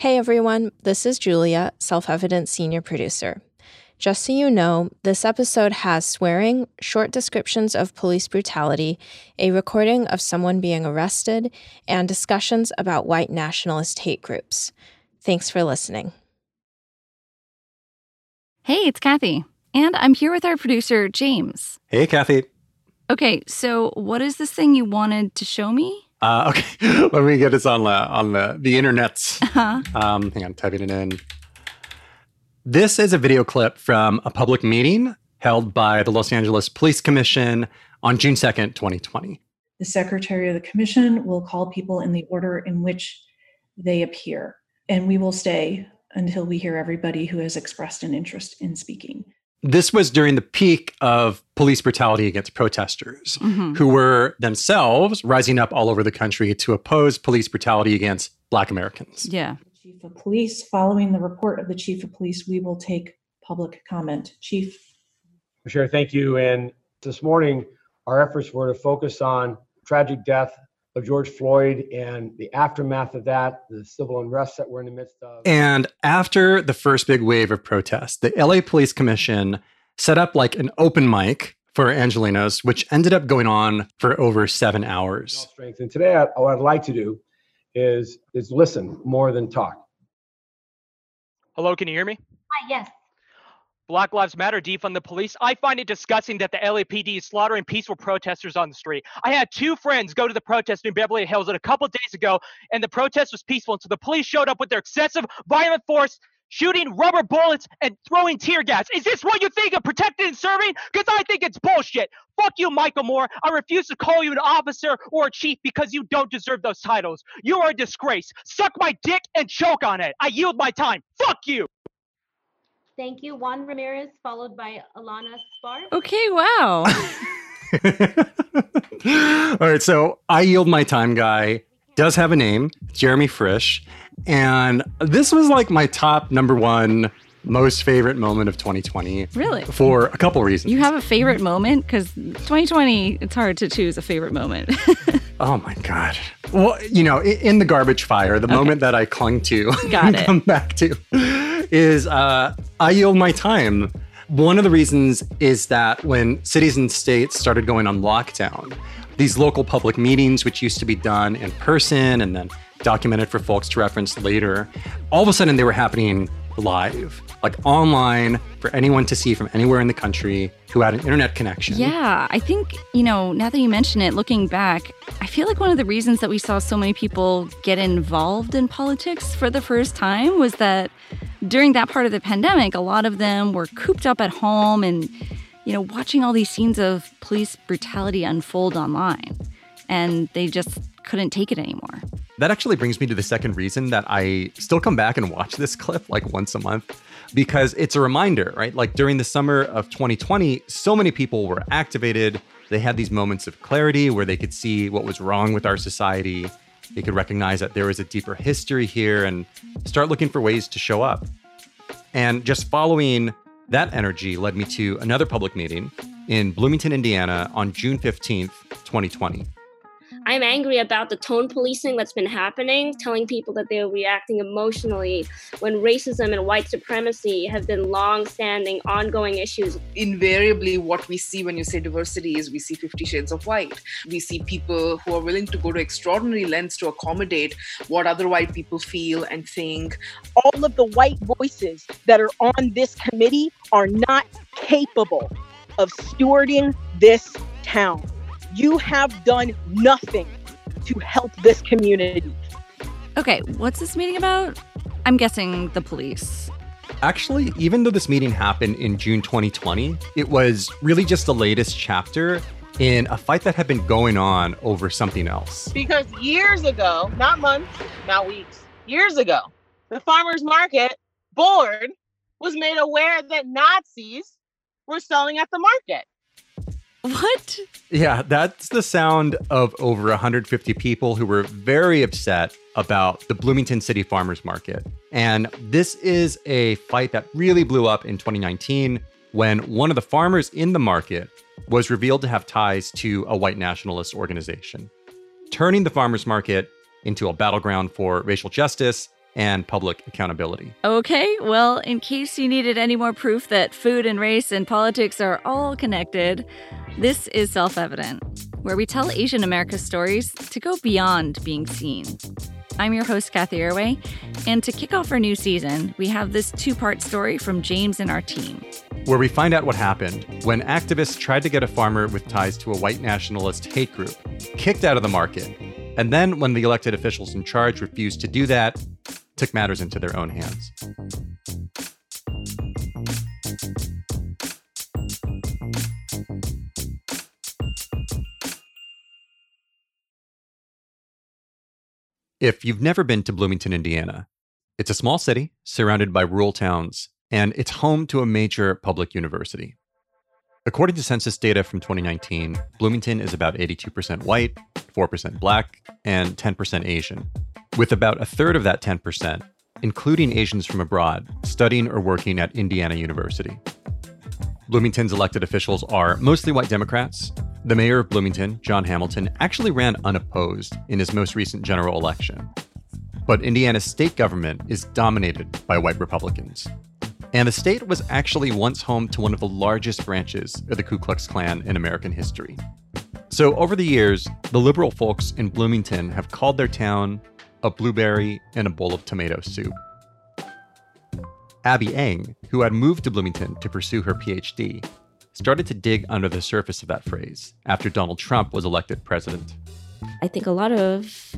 Hey everyone, this is Julia, Self Evident Senior Producer. Just so you know, this episode has swearing, short descriptions of police brutality, a recording of someone being arrested, and discussions about white nationalist hate groups. Thanks for listening. Hey, it's Cathy. And I'm here with our producer, James. Hey, Cathy. Okay, so what is this thing you wanted to show me? Uh, okay, let me get this on the on the the internets. Uh-huh. Um, hang on, typing it in. This is a video clip from a public meeting held by the Los Angeles Police Commission on June 2nd, 2020. The secretary of the commission will call people in the order in which they appear, and we will stay until we hear everybody who has expressed an interest in speaking. This was during the peak of police brutality against protesters Mhm. who were themselves rising up all over the country to oppose police brutality against Black Americans. Yeah. Chief of Police, following the report of the Chief of Police, we will take public comment. Chief, Sure, thank you. And this morning, our efforts were to focus on tragic death of George Floyd and the aftermath of that, the civil unrest that we're in the midst of. And after the first big wave of protests, the LA Police Commission set up like an open mic for Angelenos, which ended up going on for over seven hours. strength. And today, I, what I'd like to do is is listen more than talk. Hello, can you hear me? Hi, yes. Black Lives Matter defund the police. I find it disgusting that the LAPD is slaughtering peaceful protesters on the street. I had two friends go to the protest in Beverly Hills a couple days ago, and the protest was peaceful until the police showed up with their excessive violent force, shooting rubber bullets and throwing tear gas. Is this what you think of protecting and serving? Because I think it's bullshit. Fuck you, Michael Moore. I refuse to call you an officer or a chief because you don't deserve those titles. You are a disgrace. Suck my dick and choke on it. I yield my time. Fuck you. Thank you. Juan Ramirez, followed by Alana Spar. Okay, wow. All right, so I yield my time guy does have a name, Jeremy Frisch, and this was like my top number one most favorite moment of 2020 really? for a couple reasons. You have a favorite moment? Because 2020, it's hard to choose a favorite moment. Oh my god. Well, you know, in the garbage fire, the moment that I clung to Got and it. come back to is uh, I yield my time. One of the reasons is that when cities and states started going on lockdown, these local public meetings, which used to be done in person and then documented for folks to reference later, all of a sudden they were happening live, like online for anyone to see from anywhere in the country who had an internet connection. yeah, I think, you know, now that you mention it, looking back, I feel like one of the reasons that we saw so many people get involved in politics for the first time was that during that part of the pandemic, a lot of them were cooped up at home and, you know, watching all these scenes of police brutality unfold online. And they just couldn't take it anymore. That actually brings me to the second reason that I still come back and watch this clip like once a month because it's a reminder, right? Like during the summer of 2020, so many people were activated. They had these moments of clarity where they could see what was wrong with our society. They could recognize that there was a deeper history here and start looking for ways to show up. And just following that energy led me to another public meeting in Bloomington, Indiana on June 15th, 2020. I'm angry about the tone policing that's been happening, telling people that they're reacting emotionally when racism and white supremacy have been long standing, ongoing issues. invariably what we see when you say diversity is we see 50 shades of white we see people who are willing to go to extraordinary lengths to accommodate what other white people feel and think all of the white voices that are on this committee are not capable of stewarding this town. You have done nothing to help this community. Okay, what's this meeting about? I'm guessing the police. Actually, even though this meeting happened in June 2020, it was really just the latest chapter in a fight that had been going on over something else. Because years ago, not months, not weeks, years ago, the farmers market board was made aware that Nazis were selling at the market. What? Yeah, that's the sound of over 150 people who were very upset about the Bloomington City Farmers Market. And this is a fight that really blew up in 2019 when one of the farmers in the market was revealed to have ties to a white nationalist organization, turning the farmers market into a battleground for racial justice and public accountability. Okay, well, in case you needed any more proof that food and race and politics are all connected, this is Self Evident, where we tell Asian America stories to go beyond being seen. I'm your host, Cathy Erway, and to kick off our new season, we have this two part story from James and our team. Where we find out what happened when activists tried to get a farmer with ties to a white nationalist hate group kicked out of the market. And then, when the elected officials in charge refused to do that, took matters into their own hands. If you've never been to Bloomington, Indiana, it's a small city surrounded by rural towns, and it's home to a major public university. According to census data from 2019, Bloomington is about 82% white, 4% black, and 10% Asian, with about a third of that 10%, including Asians from abroad, studying or working at Indiana University. Bloomington's elected officials are mostly white Democrats, the mayor of Bloomington, John Hamilton, actually ran unopposed in his most recent general election. But Indiana's state government is dominated by white Republicans. And the state was actually once home to one of the largest branches of the Ku Klux Klan in American history. So, over the years, the liberal folks in Bloomington have called their town a blueberry and a bowl of tomato soup. Abby Eng, who had moved to Bloomington to pursue her PhD, started to dig under the surface of that phrase after Donald Trump was elected president. I think a lot of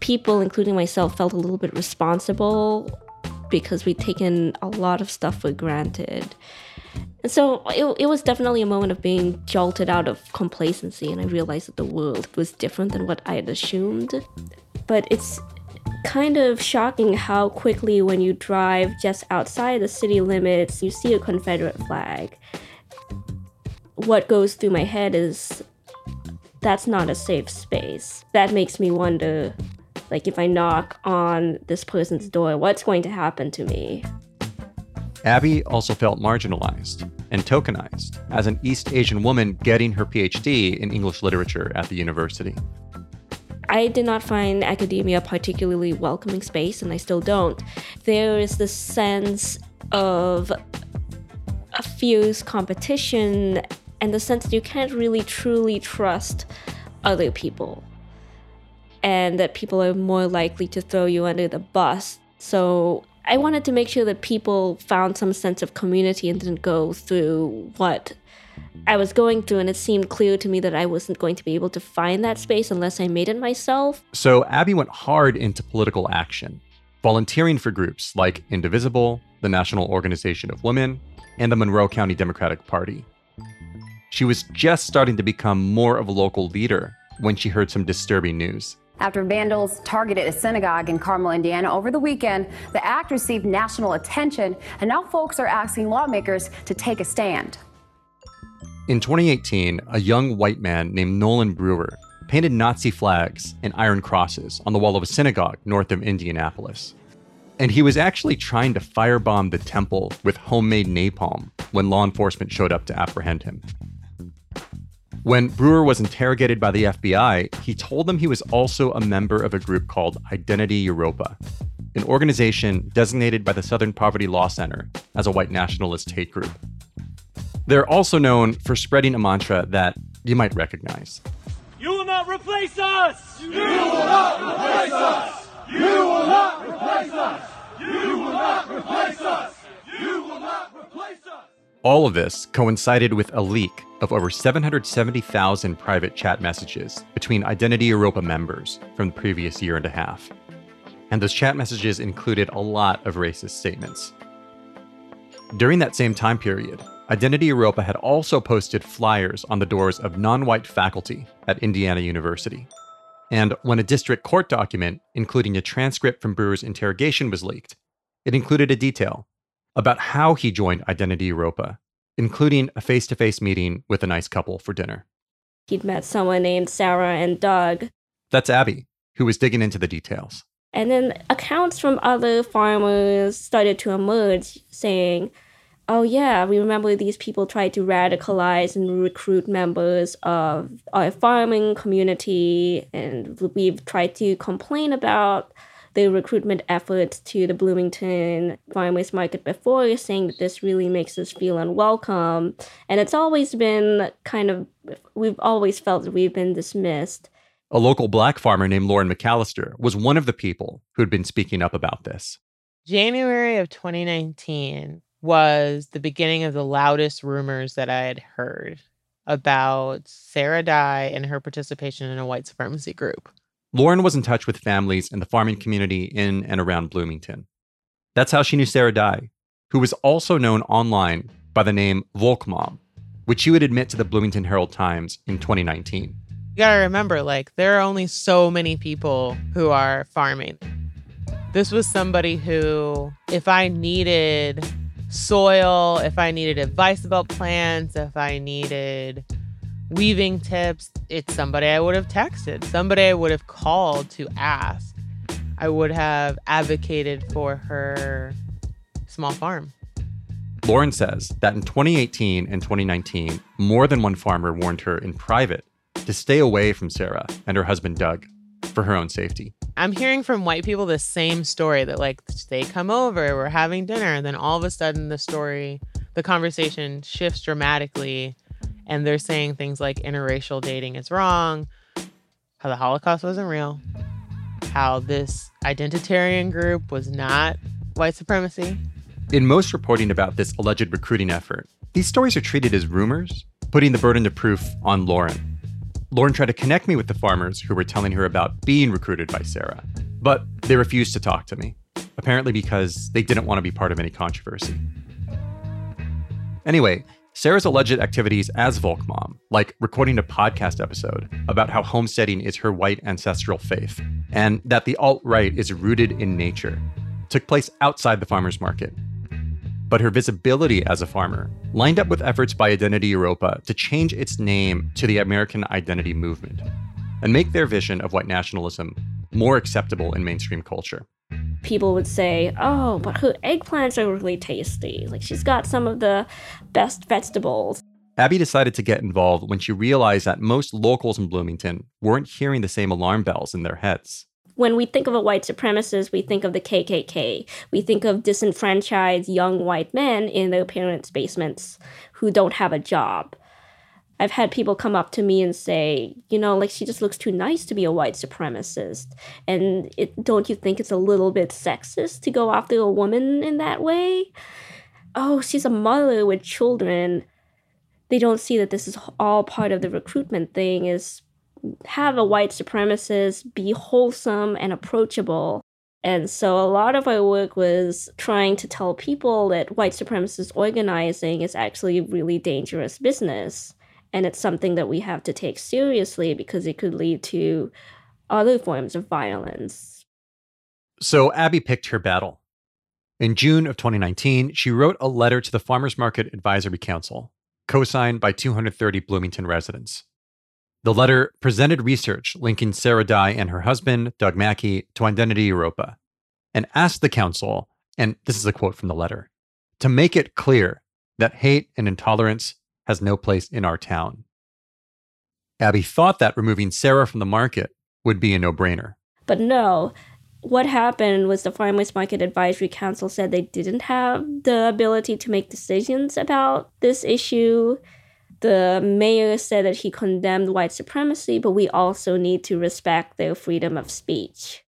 people, including myself, felt a little bit responsible because we'd taken a lot of stuff for granted. And so it, it was definitely a moment of being jolted out of complacency, and I realized that the world was different than what I had assumed. But it's kind of shocking how quickly, when you drive just outside the city limits, you see a Confederate flag what goes through my head is that's not a safe space. That makes me wonder like if I knock on this person's door, what's going to happen to me? Abby also felt marginalized and tokenized as an East Asian woman getting her PhD in English literature at the university. I did not find academia a particularly welcoming space, and I still don't. There is this sense of a fierce competition and the sense that you can't really truly trust other people and that people are more likely to throw you under the bus. So I wanted to make sure that people found some sense of community and didn't go through what I was going through. And it seemed clear to me that I wasn't going to be able to find that space unless I made it myself. So Abby went hard into political action, volunteering for groups like Indivisible, the National Organization of Women, and the Monroe County Democratic Party. She was just starting to become more of a local leader when she heard some disturbing news. After vandals targeted a synagogue in Carmel, Indiana over the weekend, the act received national attention, and now folks are asking lawmakers to take a stand. In 2018, a young white man named Nolan Brewer painted Nazi flags and iron crosses on the wall of a synagogue north of Indianapolis. And he was actually trying to firebomb the temple with homemade napalm when law enforcement showed up to apprehend him. When Brewer was interrogated by the FBI, he told them he was also a member of a group called Identity Evropa, an organization designated by the Southern Poverty Law Center as a white nationalist hate group. They're also known for spreading a mantra that you might recognize. You will not replace us! You will not replace us! You will not replace us! You will not replace us! You will not replace us! All of this coincided with a leak of over 770,000 private chat messages between Identity Evropa members from the previous year and a half. And those chat messages included a lot of racist statements. During that same time period, Identity Evropa had also posted flyers on the doors of non white faculty at Indiana University. And when a district court document, including a transcript from Brewer's interrogation, was leaked, it included a detail about how he joined Identity Evropa, including a face to face meeting with a nice couple for dinner. He'd met someone named Sarah and Doug. That's Abby, who was digging into the details. And then accounts from other farmers started to emerge saying, oh, yeah, we remember these people tried to radicalize and recruit members of our farming community, and we've tried to complain about the recruitment efforts to the Bloomington Farmers Market before, saying that this really makes us feel unwelcome. And it's always been kind of, we've always felt that we've been dismissed. A local black farmer named Lauren McAllister was one of the people who'd been speaking up about this. January of 2019 was the beginning of the loudest rumors that I had heard about Sarah Dye and her participation in a white supremacy group. Lauren was in touch with families in the farming community in and around Bloomington. That's how she knew Sarah Dye, who was also known online by the name Volk Mom, which she would admit to the Bloomington Herald Times in 2019. You gotta remember, like, there are only so many people who are farming. This was somebody who, if I needed soil, if I needed advice about plants, if I needed weaving tips, it's somebody I would have texted, somebody I would have called to ask. I would have advocated for her small farm. Lauren says that in 2018 and 2019, more than one farmer warned her in private to stay away from Sarah and her husband Doug for her own safety. I'm hearing from white people the same story that like they come over, we're having dinner, and then all of a sudden the story, the conversation shifts dramatically, and they're saying things like interracial dating is wrong, how the Holocaust wasn't real, how this identitarian group was not white supremacy. In most reporting about this alleged recruiting effort, these stories are treated as rumors, putting the burden of proof on Lauren. Lauren tried to connect me with the farmers who were telling her about being recruited by Sarah, but they refused to talk to me, apparently because they didn't want to be part of any controversy. Anyway, Sarah's alleged activities as Volk Mom, like recording a podcast episode about how homesteading is her white ancestral faith, and that the alt right is rooted in nature, took place outside the farmer's market but her visibility as a farmer lined up with efforts by Identity Evropa to change its name to the American Identity Movement and make their vision of white nationalism more acceptable in mainstream culture. People would say, Oh, but her eggplants are really tasty. Like she's got some of the best vegetables. Abby decided to get involved when she realized that most locals in Bloomington weren't hearing the same alarm bells in their heads when we think of a white supremacist, we think of the KKK. We think of disenfranchised young white men in their parents' basements who don't have a job. I've had people come up to me and say, you know, like she just looks too nice to be a white supremacist. And it, don't you think it's a little bit sexist to go after a woman in that way? Oh, she's a mother with children. They don't see that this is all part of the recruitment thing is have a white supremacist be wholesome and approachable. And so a lot of our work was trying to tell people that white supremacist organizing is actually really dangerous business. And it's something that we have to take seriously because it could lead to other forms of violence. So Abby picked her battle. In June of 2019, she wrote a letter to the Farmers Market Advisory Council, co signed by 230 Bloomington residents. The letter presented research linking Sarah Dye and her husband, Doug Mackey, to Identity Evropa, and asked the council, and this is a quote from the letter, to make it clear that hate and intolerance has no place in our town. Abby thought that removing Sarah from the market would be a no brainer. But no, what happened was the Farmers Market Advisory Council said they didn't have the ability to make decisions about this issue the mayor said that he condemned white supremacy, but we also need to respect their freedom of speech.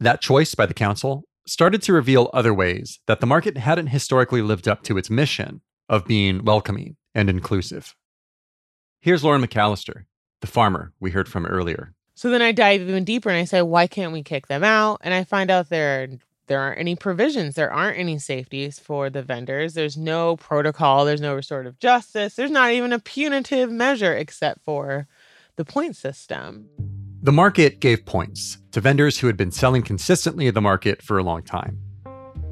That choice by the council started to reveal other ways that the market hadn't historically lived up to its mission of being welcoming and inclusive. Here's Lauren McAllister, the farmer we heard from earlier. So then I dive even deeper and I say, why can't we kick them out? And I find out there there aren't any provisions. There aren't any safeties for the vendors. There's no protocol. There's no restorative justice. There's not even a punitive measure except for the point system. The market gave points to vendors who had been selling consistently at the market for a long time.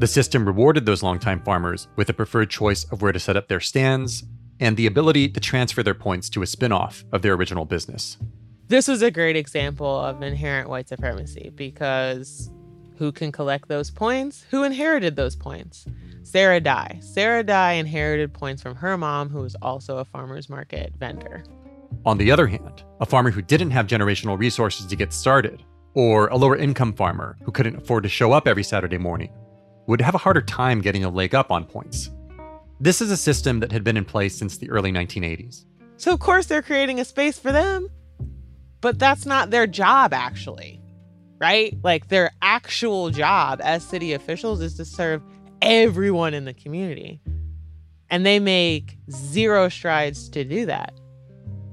The system rewarded those longtime farmers with a preferred choice of where to set up their stands and the ability to transfer their points to a spinoff of their original business. This was a great example of inherent white supremacy because who can collect those points? Who inherited those points? Sarah Dye. Sarah Dye inherited points from her mom, who was also a farmer's market vendor. On the other hand, a farmer who didn't have generational resources to get started or a lower income farmer who couldn't afford to show up every Saturday morning would have a harder time getting a leg up on points. This is a system that had been in place since the early 1980s. So, of course, they're creating a space for them, but that's not their job, actually, right? Like, their actual job as city officials is to serve everyone in the community. And they make zero strides to do that.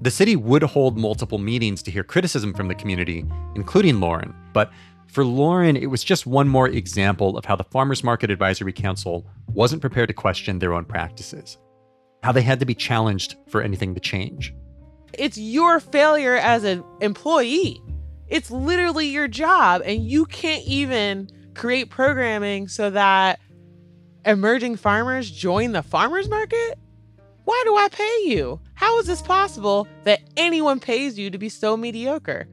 The city would hold multiple meetings to hear criticism from the community, including Lauren, but for Lauren, it was just one more example of how the Farmers Market Advisory Council wasn't prepared to question their own practices, how they had to be challenged for anything to change. It's your failure as an employee. It's literally your job, and you can't even create programming so that emerging farmers join the farmers market? Why do I pay you? How is this possible that anyone pays you to be so mediocre?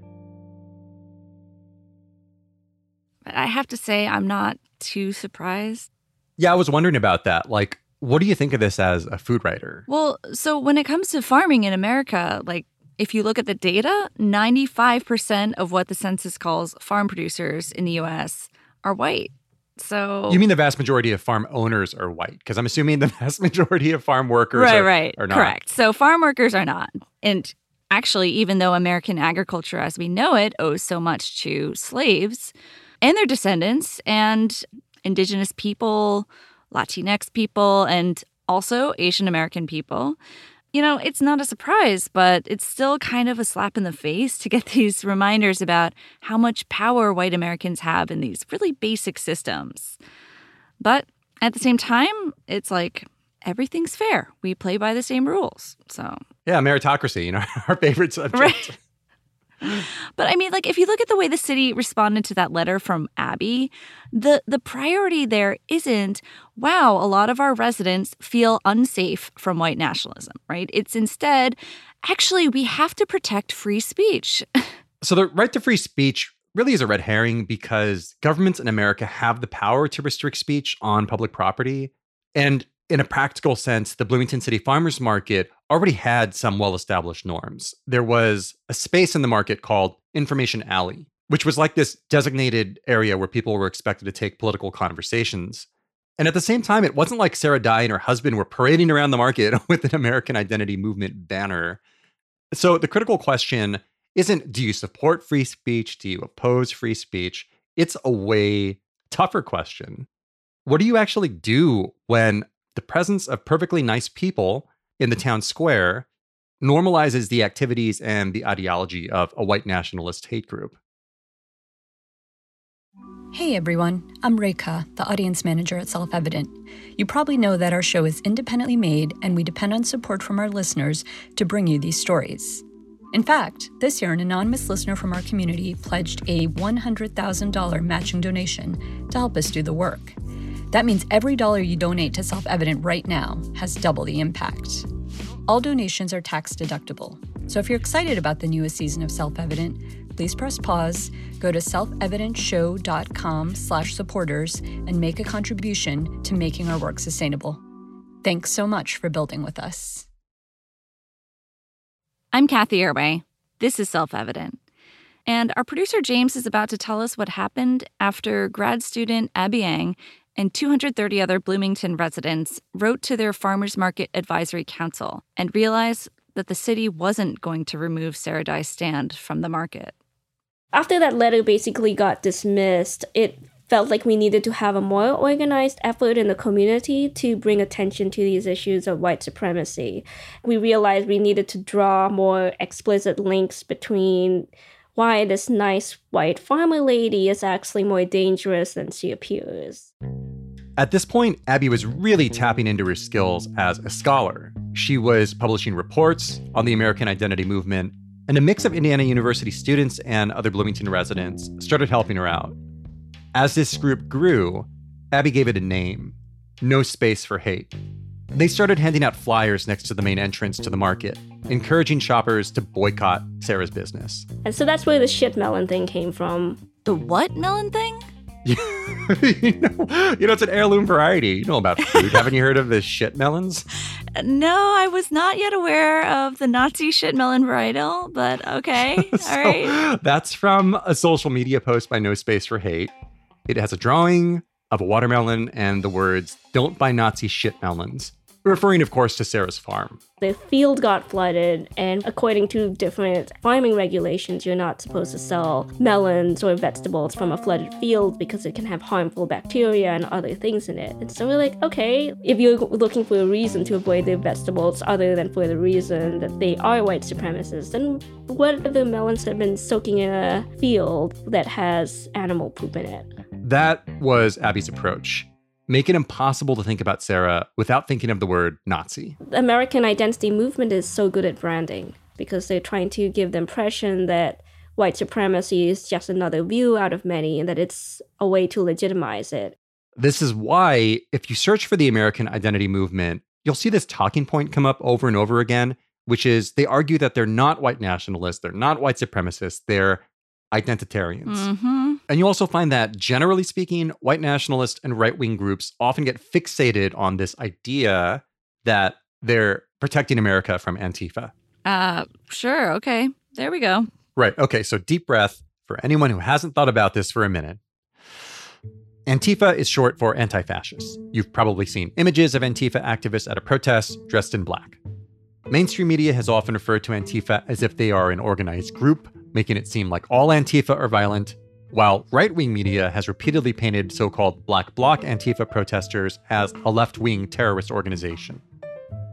I have to say, I'm not too surprised. Yeah, I was wondering about that. Like, what do you think of this as a food writer? Well, so when it comes to farming in America, like if you look at the data, 95% of what the census calls farm producers in the US are white. So You mean the vast majority of farm owners are white? Because I'm assuming the vast majority of farm workers right, are, right, are not. correct. So farm workers are not, and actually, even though American agriculture, as we know it, owes so much to slaves and their descendants and indigenous people, Latinx people, and also Asian American people. You know, it's not a surprise, but it's still kind of a slap in the face to get these reminders about how much power white Americans have in these really basic systems. But at the same time, it's like everything's fair. We play by the same rules. So, Yeah, meritocracy, you know, our favorite subject. Right. But I mean, like if you look at the way the city responded to that letter from Abby, the the priority there isn't, wow, a lot of our residents feel unsafe from white nationalism, right? It's instead, actually, we have to protect free speech. So the right to free speech really is a red herring because governments in America have the power to restrict speech on public property. And in a practical sense, the Bloomington City Farmers Market already had some well established norms. There was a space in the market called Information Alley, which was like this designated area where people were expected to take political conversations. And at the same time, it wasn't like Sarah Dye and her husband were parading around the market with an American Identity Movement banner. So the critical question isn't do you support free speech? Do you oppose free speech? It's a way tougher question. What do you actually do when the presence of perfectly nice people in the town square normalizes the activities and the ideology of a white nationalist hate group? Hey everyone, I'm Rekha, the audience manager at Self Evident. You probably know that our show is independently made and we depend on support from our listeners to bring you these stories. In fact, this year, an anonymous listener from our community pledged a $100,000 matching donation to help us do the work. That means every dollar you donate to Self Evident right now has double the impact. All donations are tax deductible. So if you're excited about the newest season of Self Evident, please press pause, go to selfevidentshow.com slash supporters, and make a contribution to making our work sustainable. Thanks so much for building with us. I'm Cathy Erway. This is Self Evident. And our producer James is about to tell us what happened after grad student Abby Yang and 230 other Bloomington residents wrote to their Farmers Market Advisory Council and realized that the city wasn't going to remove Sarah Dye's stand from the market. After that letter basically got dismissed, it felt like we needed to have a more organized effort in the community to bring attention to these issues of white supremacy. We realized we needed to draw more explicit links between why this nice white farmer lady is actually more dangerous than she appears. At this point, Abby was really mm-hmm. tapping into her skills as a scholar. She was publishing reports on the American Identity Movement, and a mix of Indiana University students and other Bloomington residents started helping her out. As this group grew, Abby gave it a name No Space for Hate. They started handing out flyers next to the main entrance to the market, encouraging shoppers to boycott Sarah's business. And so that's where the shit melon thing came from. The what melon thing? you, know, you know, it's an heirloom variety. You know about food. Haven't you heard of the shit melons? No, I was not yet aware of the Nazi shit melon varietal, but okay. So, All right. That's from a social media post by No Space for Hate. It has a drawing of a watermelon and the words, Don't buy Nazi shit melons, referring, of course, to Sarah's farm. The field got flooded, and according to different farming regulations, you're not supposed to sell melons or vegetables from a flooded field because it can have harmful bacteria and other things in it. And so we're like, okay, if you're looking for a reason to avoid the vegetables other than for the reason that they are white supremacists, then what if the melons have been soaking in a field that has animal poop in it? That was Abby's approach. Make it impossible to think about Sarah without thinking of the word Nazi. The American identity movement is so good at branding because they're trying to give the impression that white supremacy is just another view out of many and that it's a way to legitimize it. This is why, if you search for the American identity movement, you'll see this talking point come up over and over again, which is they argue that they're not white nationalists, they're not white supremacists, they're identitarians. Mm-hmm. And you also find that, generally speaking, white nationalist and right wing groups often get fixated on this idea that they're protecting America from Antifa. Uh, sure. Okay. There we go. Right. Okay. So, deep breath for anyone who hasn't thought about this for a minute. Antifa is short for anti fascist. You've probably seen images of Antifa activists at a protest dressed in black. Mainstream media has often referred to Antifa as if they are an organized group, making it seem like all Antifa are violent, while right wing media has repeatedly painted so called Black Bloc Antifa protesters as a left wing terrorist organization.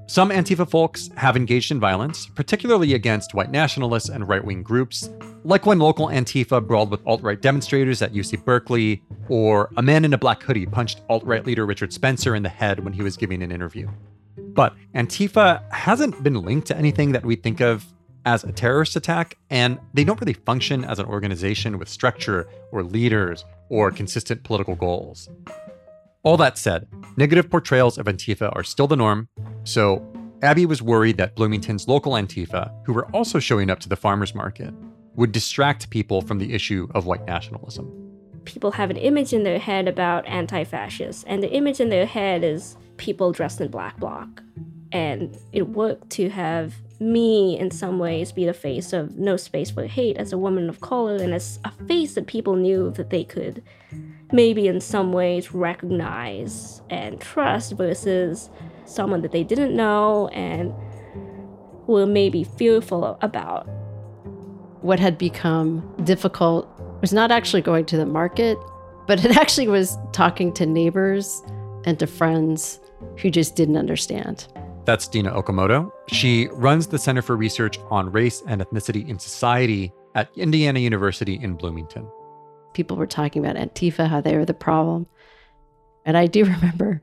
Some Antifa folks have engaged in violence, particularly against white nationalists and right wing groups, like when local Antifa brawled with alt right demonstrators at UC Berkeley, or a man in a black hoodie punched alt right leader Richard Spencer in the head when he was giving an interview. But Antifa hasn't been linked to anything that we think of as a terrorist attack, and they don't really function as an organization with structure or leaders or consistent political goals. All that said, negative portrayals of Antifa are still the norm, so Abby was worried that Bloomington's local Antifa, who were also showing up to the farmers market, would distract people from the issue of white nationalism. People have an image in their head about anti fascists, and the image in their head is people dressed in black bloc. And it worked to have me, in some ways, be the face of No Space for Hate as a woman of color and as a face that people knew that they could maybe in some ways recognize and trust versus someone that they didn't know and were maybe fearful about. What had become difficult was not actually going to the market, but it actually was talking to neighbors and to friends who just didn't understand. That's Dina Okamoto. She runs the Center for Research on Race and Ethnicity in Society at Indiana University in Bloomington. People were talking about Antifa, how they were the problem. And I do remember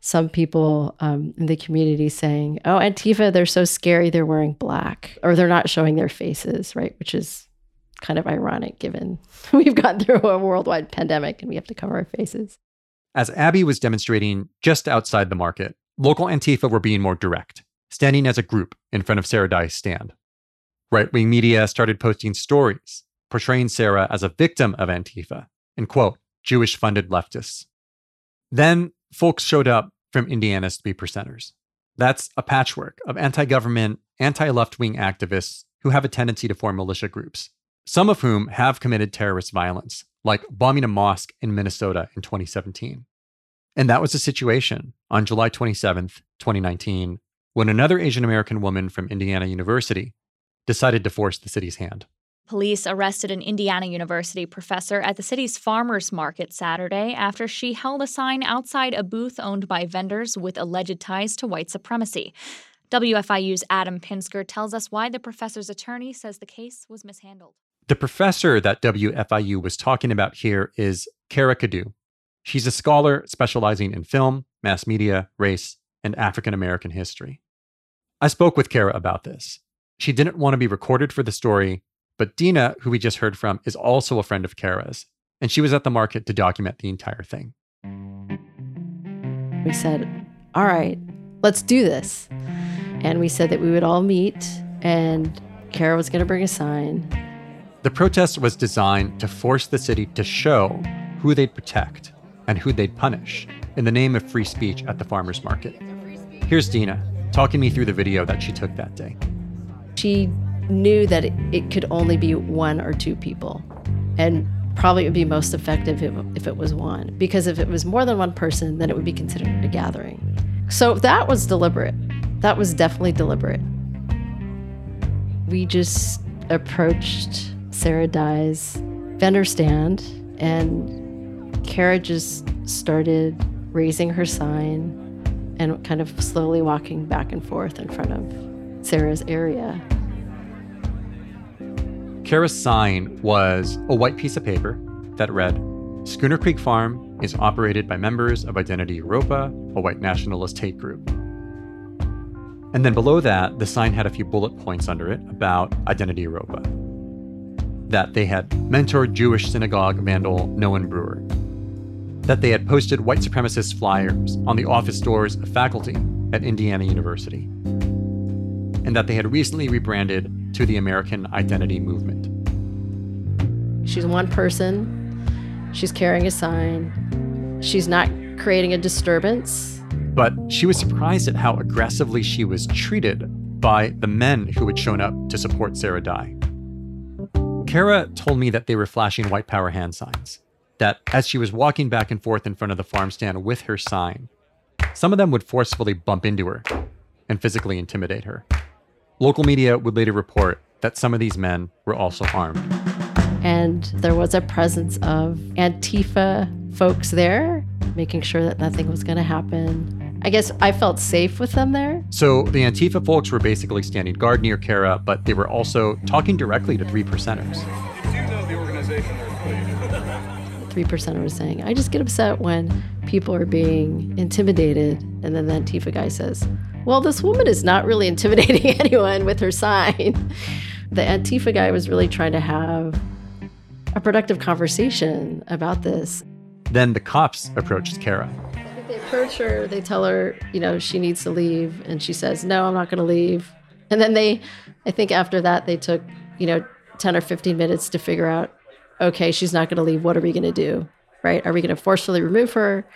some people um, in the community saying, oh, Antifa, they're so scary, they're wearing black, or they're not showing their faces, right? Which is kind of ironic given we've gone through a worldwide pandemic and we have to cover our faces. As Abby was demonstrating just outside the market, local Antifa were being more direct, standing as a group in front of Sarah Dye's stand. Right wing media started posting stories portraying Sarah as a victim of Antifa and, quote, Jewish funded leftists. Then folks showed up from Indiana's three percenters. That's a patchwork of anti government, anti left wing activists who have a tendency to form militia groups, some of whom have committed terrorist violence, like bombing a mosque in Minnesota in 2017. And that was the situation on July 27th, 2019, when another Asian American woman from Indiana University decided to force the city's hand. Police arrested an Indiana University professor at the city's farmers market Saturday after she held a sign outside a booth owned by vendors with alleged ties to white supremacy. WFIU's Adam Pinsker tells us why the professor's attorney says the case was mishandled. The professor that WFIU was talking about here is Cara Caddoo. She's a scholar specializing in film, mass media, race, and African American history. I spoke with Cara about this. She didn't want to be recorded for the story, but Dina, who we just heard from, is also a friend of Cara's, and she was at the market to document the entire thing. We said, All right, let's do this. And we said that we would all meet, and Cara was going to bring a sign. The protest was designed to force the city to show who they'd protect and who they'd punish in the name of free speech at the farmers market. Here's Dina. talking me through the video that she took that day. She knew that it, could only be one or two people. And probably it would be most effective if, if it was one. Because if it was more than one person, then it would be considered a gathering. So that was deliberate. That was definitely deliberate. We just approached Sarah Dye's vendor stand, and Cara just started raising her sign and kind of slowly walking back and forth in front of Sarah's area. Cara's sign was a white piece of paper that read Schooner Creek Farm is operated by members of Identity Evropa, a white nationalist hate group. And then below that, the sign had a few bullet points under it about Identity Evropa. That they had mentored Jewish synagogue vandal Noah Brewer. That they had posted white supremacist flyers on the office doors of faculty at Indiana University. And that they had recently rebranded to the American Identity Movement. She's one person. She's carrying a sign. She's not creating a disturbance. But she was surprised at how aggressively she was treated by the men who had shown up to support Sarah Dye. Cara told me that they were flashing white power hand signs, that as she was walking back and forth in front of the farm stand with her sign, some of them would forcefully bump into her and physically intimidate her. Local media would later report that some of these men were also armed. And there was a presence of Antifa folks there, making sure that nothing was going to happen. I guess I felt safe with them there. So the Antifa folks were basically standing guard near Cara, but they were also talking directly to three percenters. Three percenters saying, I just get upset when people are being intimidated. And then the Antifa guy says, Well, this woman is not really intimidating anyone with her sign. The Antifa guy was really trying to have a productive conversation about this. Then the cops approached Cara. They approach her, they tell her, you know, she needs to leave. And she says, No, I'm not going to leave. And then they, I think after that, they took, you know, 10 or 15 minutes to figure out, okay, she's not going to leave. What are we going to do? Right? Are we going to forcefully remove her?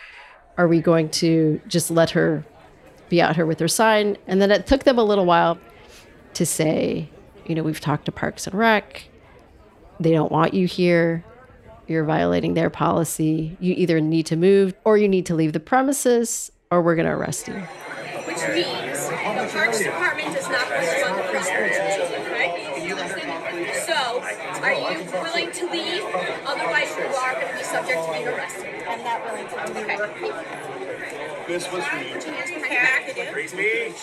Are we going to just let her be out here with her sign? And then it took them a little while to say, you know, we've talked to Parks and Rec. They don't want you here. You're violating their policy. You either need to move or you need to leave the premises or we're going to arrest you. Which means the Parks Department does not put us on the property, okay? So, are you willing to leave? Otherwise, you are going to be subject to being arrested. I'm not willing to leave. Okay. This was for you. Put your hands behind your back. again. Praise me.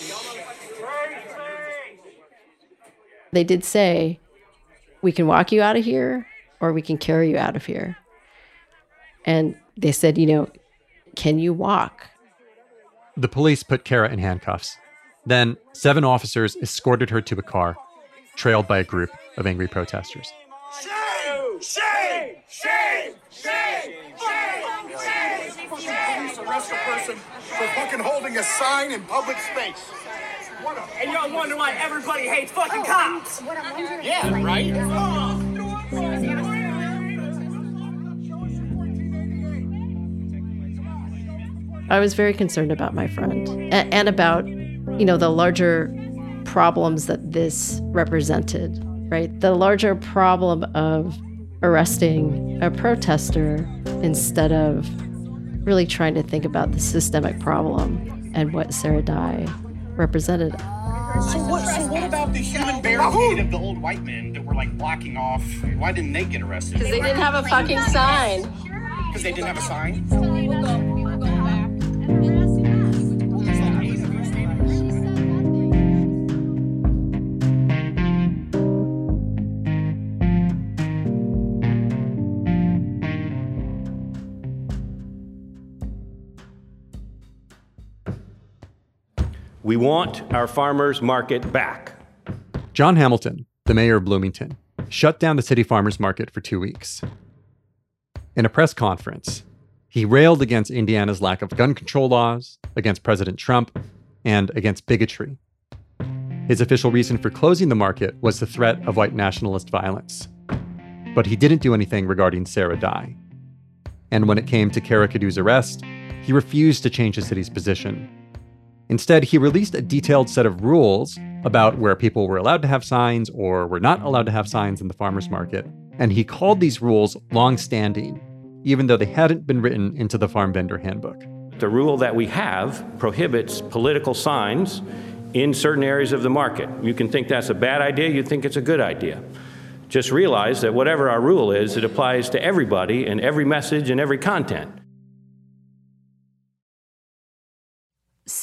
They did say, we can walk you out of here or we can carry you out of here. And they said, you know, can you walk? The police put Cara in handcuffs. Then, seven officers escorted her to a car, trailed by a group of angry protesters. Shame! Shame! Shame! Shame! Shame! Shame! Police arrest a person for fucking holding a sign in public space. And you're wondering why everybody hates fucking oh, cops. Yeah, right? I was very concerned about my friend a- and about, you know, the larger problems that this represented, right? The larger problem of arresting a protester instead of really trying to think about the systemic problem and what Sarah Dye represented. So what, so what about the human barricade of the old white men that were like blocking off? Why didn't they get arrested? Because they didn't have a fucking sign. Because they didn't have a sign? We want our farmers market back. John Hamilton, the mayor of Bloomington, shut down the city farmers market for two weeks. In a press conference, he railed against Indiana's lack of gun control laws, against President Trump, and against bigotry. His official reason for closing the market was the threat of white nationalist violence. But he didn't do anything regarding Sarah Dye. And when it came to Cara Caddoo's arrest, he refused to change the city's position. Instead, he released a detailed set of rules about where people were allowed to have signs or were not allowed to have signs in the farmers market. And he called these rules long-standing, even though they hadn't been written into the farm vendor handbook. The rule that we have prohibits political signs in certain areas of the market. You can think that's a bad idea, you think it's a good idea. Just realize that whatever our rule is, it applies to everybody and every message and every content.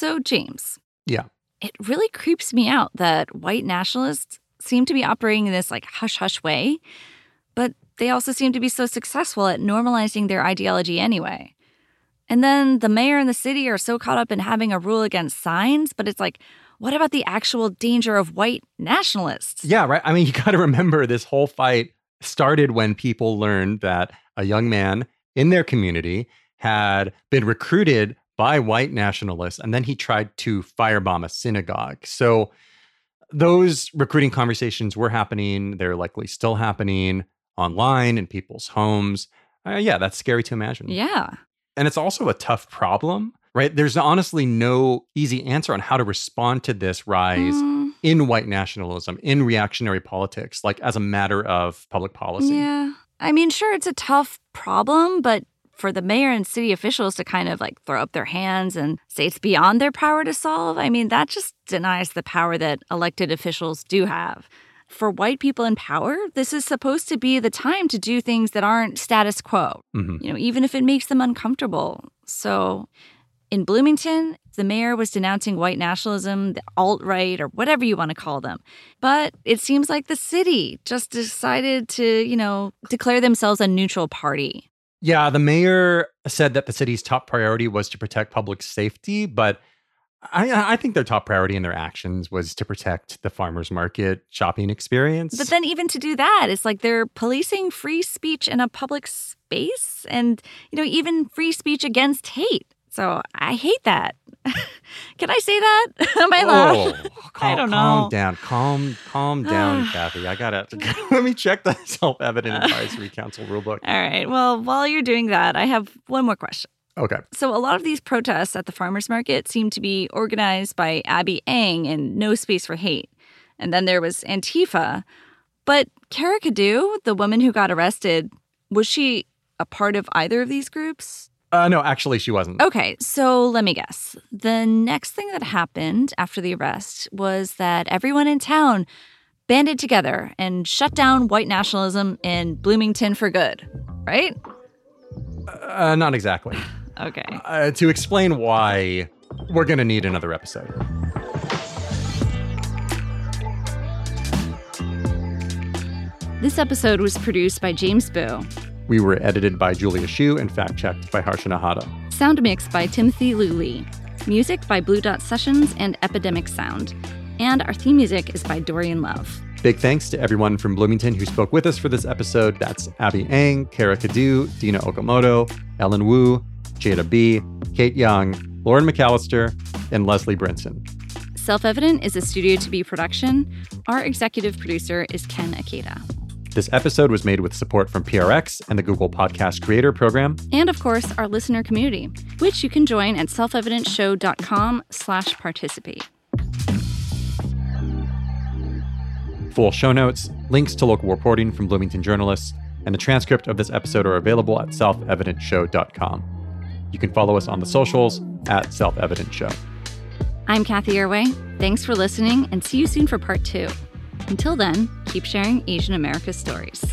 So, James, Yeah. it really creeps me out that white nationalists seem to be operating in this like hush hush way, but they also seem to be so successful at normalizing their ideology anyway. And then the mayor and the city are so caught up in having a rule against signs, but it's like, what about the actual danger of white nationalists? Yeah, right. I mean, you got to remember this whole fight started when people learned that a young man in their community had been recruited by white nationalists and then he tried to firebomb a synagogue. So those recruiting conversations were happening. They're likely still happening online in people's homes. Uh, yeah, that's scary to imagine. Yeah. And it's also a tough problem, right? There's honestly no easy answer on how to respond to this rise Mm. in white nationalism, in reactionary politics, like as a matter of public policy. Yeah. I mean, sure, it's a tough problem, but for the mayor and city officials to kind of like throw up their hands and say it's beyond their power to solve, I mean, that just denies the power that elected officials do have. For white people in power, this is supposed to be the time to do things that aren't status quo, Mhm. you know, even if it makes them uncomfortable. So in Bloomington, the mayor was denouncing white nationalism, the alt right, or whatever you want to call them. But it seems like the city just decided to, you know, declare themselves a neutral party. Yeah, the mayor said that the city's top priority was to protect public safety, but I, I think their top priority in their actions was to protect the farmers market shopping experience. But then, even to do that, it's like they're policing free speech in a public space and, you know, even free speech against hate. So I hate that. Can I say that? Am I allowed? Oh, calm, I don't know. Calm down, calm, calm down, Cathy. I gotta let me check the self-evident advisory council rulebook. All right. Well, while you're doing that, I have one more question. Okay. So, a lot of these protests at the farmers market seem to be organized by Abby Ang and No Space for Hate. And then there was Antifa. But Cara Caddoo, the woman who got arrested, was she a part of either of these groups? Uh, no, actually, she wasn't. Okay, so let me guess. The next thing that happened after the arrest was that everyone in town banded together and shut down white nationalism in Bloomington for good, right? Uh, not exactly. Okay. Uh, to explain why, we're gonna need another episode. This episode was produced by James Boo, We were edited by Julia Shu and fact-checked by Harsha Nahata. sound mixed by Timothy Luli, music by Blue Dot Sessions and Epidemic Sound, and our theme music is by Dorian Love. Big thanks to everyone from Bloomington who spoke with us for this episode. That's Abby Ang, Cara Caddoo, Dina Okamoto, Ellen Wu, Jada B, Kate Young, Lauren McAllister, and Leslie Brinson. Self Evident is a Studio to Be production. Our executive producer is Ken Ikeda. This episode was made with support from PRX and the Google Podcast Creator Program. And of course, our listener community, which you can join at selfevidentshow.com slash participate. Full show notes, links to local reporting from Bloomington journalists, and the transcript of this episode are available at selfevidentshow.com. You can follow us on the socials at Self Evident Show. I'm Cathy Erway. Thanks for listening and see you soon for part two. Until then, keep sharing Asian America stories.